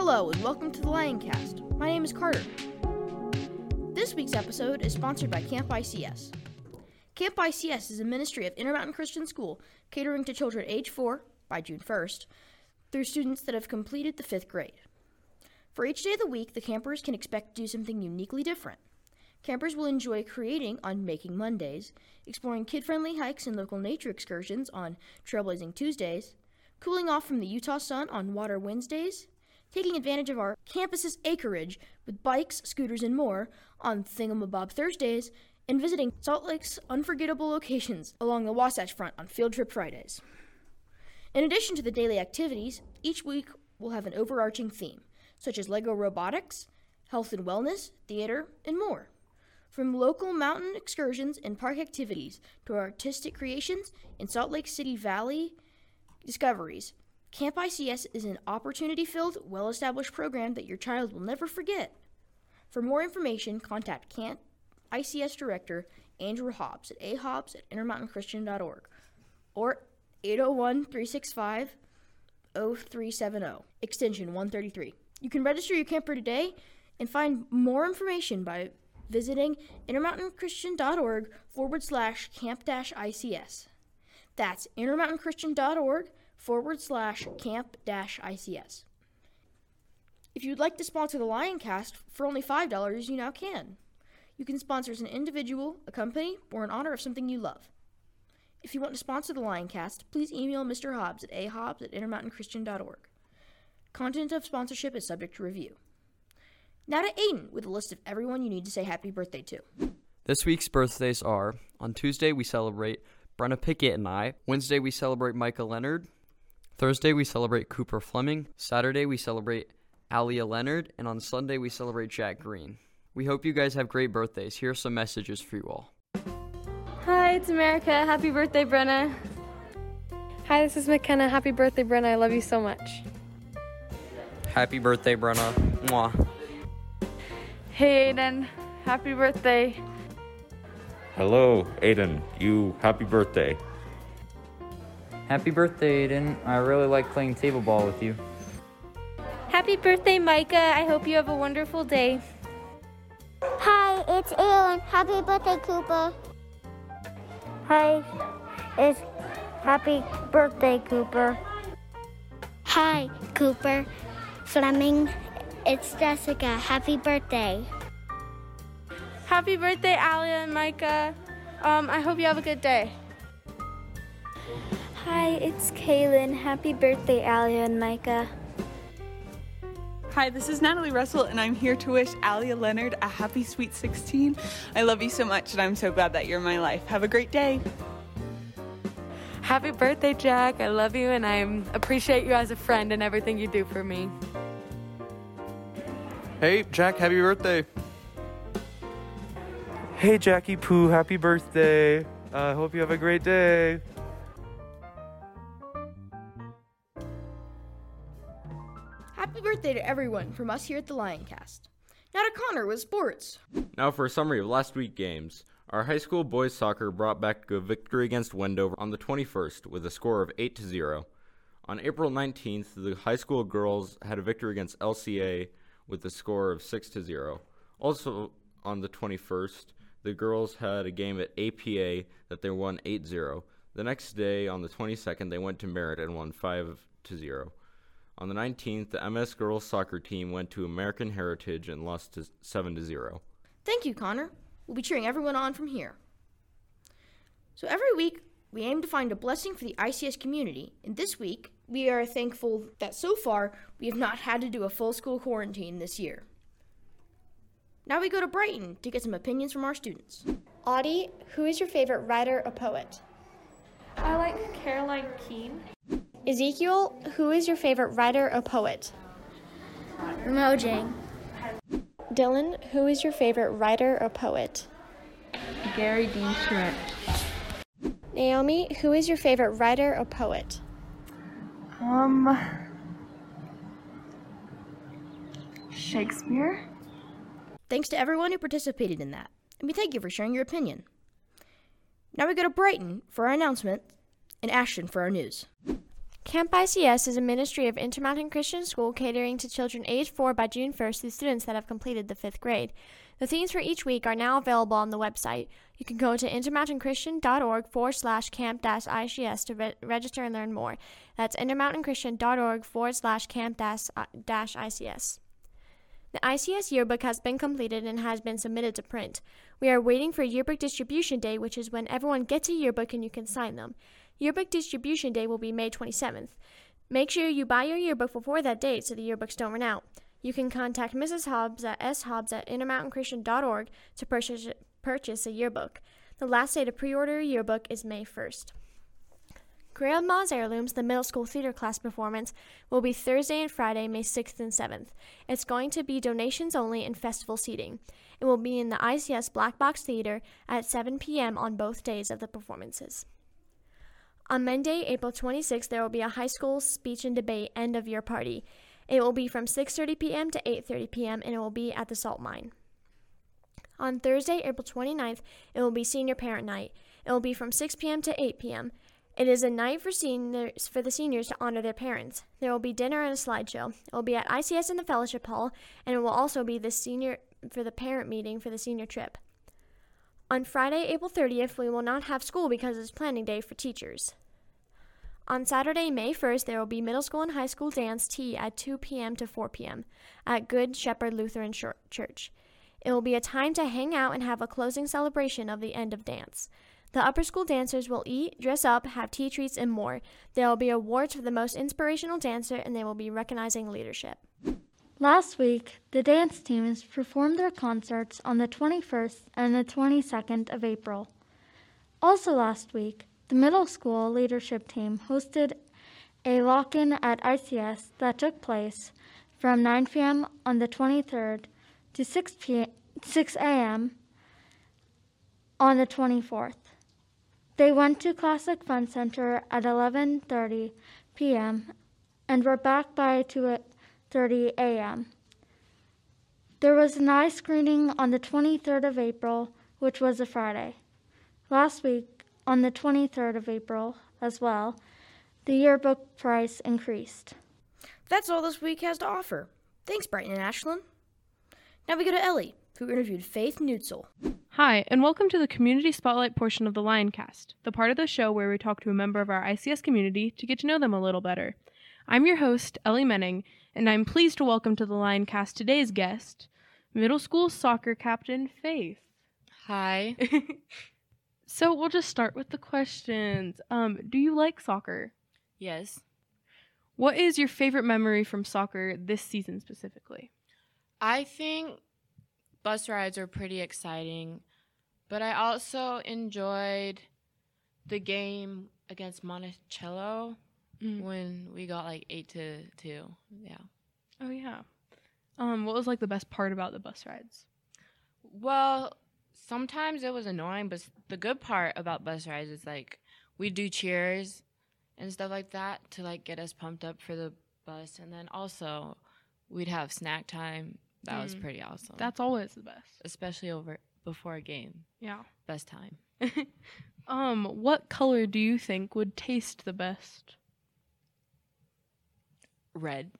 Hello and welcome to the Lioncast. My name is Carter. This week's episode is sponsored by Camp ICS. Camp ICS is a ministry of Intermountain Christian School catering to children age 4 by June 1st through students that have completed the 5th grade. For each day of the week, the campers can expect to do something uniquely different. Campers will enjoy creating on Making Mondays, exploring kid friendly hikes and local nature excursions on Trailblazing Tuesdays, cooling off from the Utah sun on Water Wednesdays, taking advantage of our campus's acreage with bikes, scooters, and more on Thingamabob Thursdays, and visiting Salt Lake's unforgettable locations along the Wasatch Front on Field Trip Fridays. In addition to the daily activities, each week will have an overarching theme, such as Lego robotics, health and wellness, theater, and more. From local mountain excursions and park activities to artistic creations and Salt Lake City Valley discoveries, Camp ICS is an opportunity filled, well established program that your child will never forget. For more information, contact Camp ICS Director Andrew Hobbs at ahobbs at intermountainchristian.org or 801 365 0370, extension 133. You can register your camper today and find more information by visiting intermountainchristian.org forward slash camp dash ICS. That's intermountainchristian.org forward slash camp dash ICS. If you'd like to sponsor the Lioncast for only $5, you now can. You can sponsor as an individual, a company, or in honor of something you love. If you want to sponsor the Lioncast, please email Mr. Hobbs at ahobbs at intermountainchristian.org. Content of sponsorship is subject to review. Now to Aiden with a list of everyone you need to say happy birthday to. This week's birthdays are on Tuesday we celebrate Brenna Pickett and I. Wednesday we celebrate Micah Leonard. Thursday we celebrate Cooper Fleming. Saturday we celebrate Alia Leonard. And on Sunday we celebrate Jack Green. We hope you guys have great birthdays. Here are some messages for you all. Hi, it's America. Happy birthday, Brenna. Hi, this is McKenna. Happy birthday, Brenna. I love you so much. Happy birthday, Brenna. Mwah. Hey, Aiden. Happy birthday. Hello, Aiden. You happy birthday. Happy birthday, Aiden. I really like playing table ball with you. Happy birthday, Micah. I hope you have a wonderful day. Hi, it's Aaron. Happy birthday, Cooper. Hi, it's happy birthday, Cooper. Hi, Cooper. Fleming, it's Jessica. Happy birthday. Happy birthday, Alia and Micah. Um, I hope you have a good day. Hi, it's Kaylin. Happy birthday, Alia and Micah. Hi, this is Natalie Russell, and I'm here to wish Alia Leonard a happy sweet 16. I love you so much, and I'm so glad that you're in my life. Have a great day. Happy birthday, Jack. I love you, and I appreciate you as a friend and everything you do for me. Hey, Jack, happy birthday. Hey, Jackie Pooh, happy birthday. I uh, hope you have a great day. Happy birthday to everyone from us here at the Lioncast. Now to Connor with sports. Now for a summary of last week's games. Our high school boys soccer brought back a victory against Wendover on the 21st with a score of 8 to 0. On April 19th, the high school girls had a victory against LCA with a score of 6 to 0. Also on the 21st, the girls had a game at APA that they won 8 0. The next day, on the 22nd, they went to Merritt and won 5 to 0. On the 19th, the MS girls soccer team went to American Heritage and lost to 7 to 0. Thank you, Connor. We'll be cheering everyone on from here. So every week, we aim to find a blessing for the ICS community, and this week, we are thankful that so far we have not had to do a full school quarantine this year. Now we go to Brighton to get some opinions from our students. Audie, who is your favorite writer or poet? I like Caroline Keene. Ezekiel, who is your favorite writer or poet? Mojang. Dylan, who is your favorite writer or poet? Gary D. Schmidt. Naomi, who is your favorite writer or poet? Um, Shakespeare. Thanks to everyone who participated in that. and we thank you for sharing your opinion. Now we go to Brighton for our announcement and Ashton for our news. Camp ICS is a ministry of Intermountain Christian School catering to children aged 4 by June 1st through students that have completed the fifth grade. The themes for each week are now available on the website. You can go to intermountainchristian.org forward slash camp dash ICS to re- register and learn more. That's intermountainchristian.org forward slash camp dash uh, ICS. The ICS yearbook has been completed and has been submitted to print. We are waiting for yearbook distribution day, which is when everyone gets a yearbook and you can sign them. Yearbook distribution day will be May 27th. Make sure you buy your yearbook before that date so the yearbooks don't run out. You can contact Mrs. Hobbs at shobbs at intermountainchristian.org to purchase, purchase a yearbook. The last day to pre order a yearbook is May 1st. Grandma's Heirlooms, the middle school theater class performance, will be Thursday and Friday, May 6th and 7th. It's going to be donations only and festival seating. It will be in the ICS Black Box Theater at 7 p.m. on both days of the performances. On Monday, April 26th, there will be a high school speech and debate end of year party. It will be from 6:30 p.m. to 8:30 p.m. and it will be at the salt mine. On Thursday, April 29th, it will be senior parent night. It will be from 6 p.m. to 8 p.m. It is a night for seniors for the seniors to honor their parents. There will be dinner and a slideshow. It will be at ICS in the fellowship hall, and it will also be the senior for the parent meeting for the senior trip. On Friday, April 30th, we will not have school because it's planning day for teachers. On Saturday, May 1st, there will be middle school and high school dance tea at 2 p.m. to 4 p.m. at Good Shepherd Lutheran Church. It will be a time to hang out and have a closing celebration of the end of dance. The upper school dancers will eat, dress up, have tea treats, and more. There will be awards for the most inspirational dancer, and they will be recognizing leadership. Last week, the dance teams performed their concerts on the 21st and the 22nd of April. Also last week, the middle school leadership team hosted a lock in at ICS that took place from 9 p.m. on the 23rd to 6, p- 6 a.m. on the 24th. They went to Classic Fun Center at 11:30 p.m. and were back by 2:30 a.m. There was an eye screening on the 23rd of April, which was a Friday. Last week, on the 23rd of April as well, the yearbook price increased. That's all this week has to offer. Thanks, Brighton and Ashland. Now we go to Ellie, who interviewed Faith Newtzel. Hi, and welcome to the Community Spotlight portion of the Lioncast, the part of the show where we talk to a member of our ICS community to get to know them a little better. I'm your host, Ellie Menning, and I'm pleased to welcome to the Lioncast today's guest, middle school soccer captain Faith. Hi. So we'll just start with the questions. Um, do you like soccer? Yes. What is your favorite memory from soccer this season specifically? I think bus rides are pretty exciting, but I also enjoyed the game against Monticello mm. when we got like eight to two. Yeah. Oh yeah. Um, what was like the best part about the bus rides? Well, sometimes it was annoying, but the good part about bus rides is like we do cheers and stuff like that to like get us pumped up for the bus, and then also we'd have snack time. That mm. was pretty awesome. That's always the best, especially over before a game. Yeah, best time. um, what color do you think would taste the best? Red.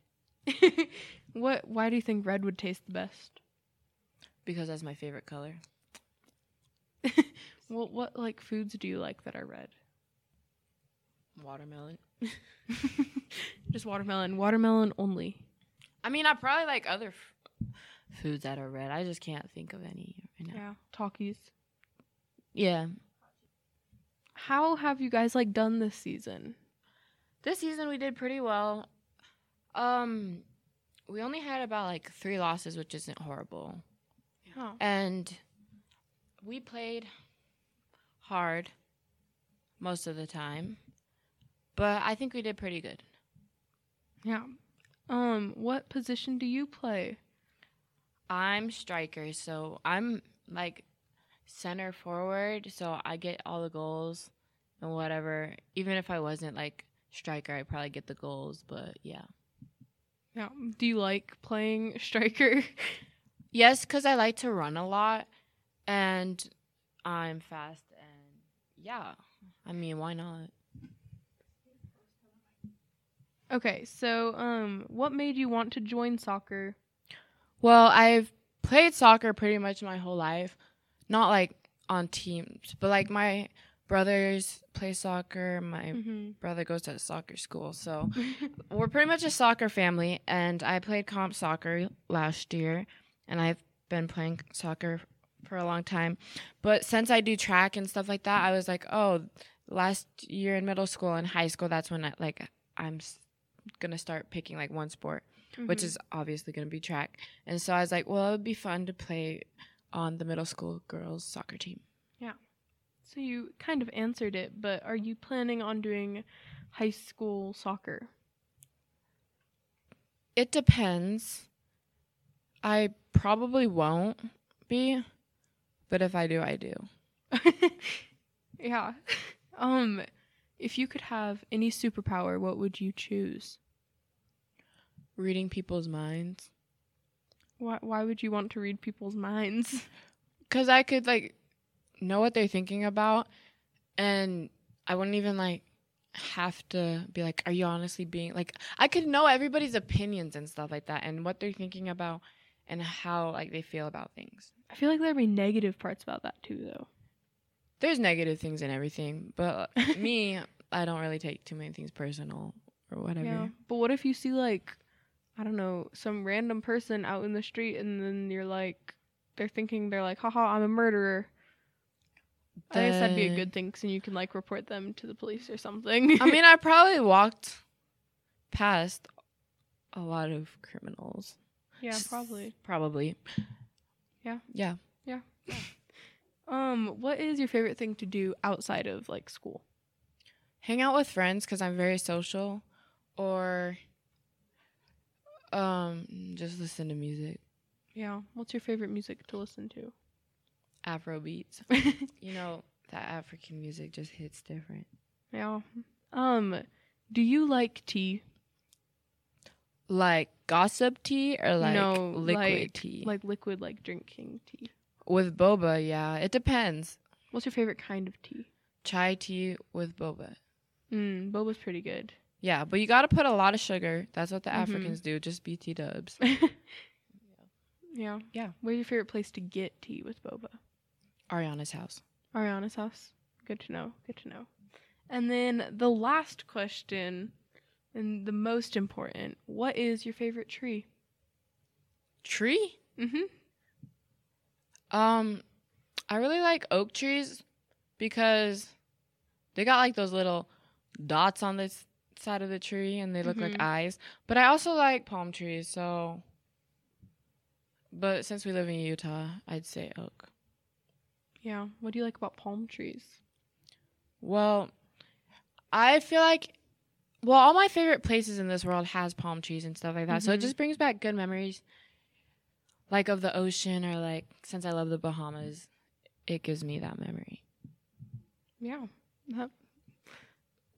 what? Why do you think red would taste the best? Because that's my favorite color. well, what like foods do you like that are red? Watermelon. Just watermelon. Watermelon only. I mean, I probably like other f- foods that are red. I just can't think of any right now. Yeah, Takis. Yeah. How have you guys like done this season? This season we did pretty well. Um, we only had about like three losses, which isn't horrible. Yeah. And we played hard most of the time, but I think we did pretty good. Yeah. Um, what position do you play? I'm striker, so I'm like center forward, so I get all the goals and whatever. Even if I wasn't like striker, I'd probably get the goals, but yeah. Yeah. Do you like playing striker? yes, because I like to run a lot and I'm fast and yeah. I mean, why not? Okay, so um, what made you want to join soccer? Well, I've played soccer pretty much my whole life. Not like on teams, but like my brothers play soccer. My Mhm. brother goes to soccer school. So we're pretty much a soccer family. And I played comp soccer last year. And I've been playing soccer for a long time. But since I do track and stuff like that, I was like, oh, last year in middle school and high school, that's when I, like I'm s- gonna start picking like one sport, which Mhm. is obviously gonna be track. And so I was like, well, it would be fun to play on the middle school girls soccer team. Yeah. So you kind of answered it, but are you planning on doing high school soccer? It depends. I probably won't be, but if I do, I do. Yeah. um, if you could have any superpower, what would you choose? Reading people's minds. Why why would you want to read people's minds? Cuz I could like know what they're thinking about and I wouldn't even like have to be like are you honestly being like I could know everybody's opinions and stuff like that and what they're thinking about and how like they feel about things. I feel like there'd be negative parts about that too though. There's negative things in everything, but me, I don't really take too many things personal or whatever. Yeah. But what if you see like I don't know, some random person out in the street and then you're like they're thinking they're like, haha, I'm a murderer. I guess that'd be a good thing because you can like report them to the police or something. I mean, I probably walked past a lot of criminals. Yeah, probably. Probably. Yeah. Yeah. Yeah. Um, what is your favorite thing to do outside of like school? Hang out with friends because I'm very social, or um, just listen to music, Yeah. What's your favorite music to listen to? Afro beats. you know that African music just hits different. Yeah. Um, do you like tea? Like gossip tea or like no, liquid like, tea. Like liquid, like drinking tea. with boba, yeah, it depends. What's your favorite kind of tea? Chai tea with boba. Mm, boba's pretty good. Yeah, but you got to put a lot of sugar. That's what the Mhm. Africans do. Just BT dubs. Yeah. Yeah. Where's your favorite place to get tea with boba? Ariana's house. Ariana's house. Good to know. Good to know. And then the last question, and the most important, what is your favorite tree? Tree? Mm-hmm. Um, I really like oak trees because they got like those little dots on this side of the tree and they look like Mhm. eyes. But I also like palm trees, so. But since we live in Utah, I'd say oak. Yeah. What do you like about palm trees? Well, I feel like well, all my favorite places in this world has palm trees and stuff like that. So it Mhm. just brings back good memories. Like of the ocean or like since I love the Bahamas, it gives me that memory. Yeah. That,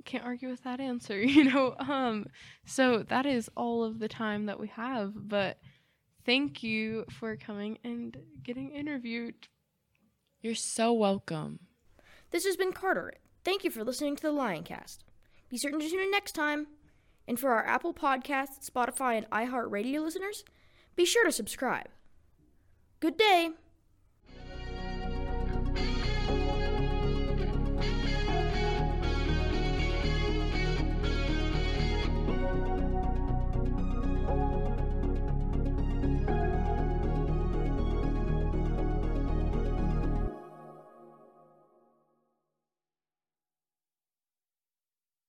can't argue with that answer, you know. Um so that is all of the time that we have, but thank you for coming and getting interviewed. You're so welcome. This has been Carter. Thank you for listening to the Lioncast. Be certain to tune in next time. And for our Apple Podcasts, Spotify, and iHeartRadio listeners, be sure to subscribe. Good day.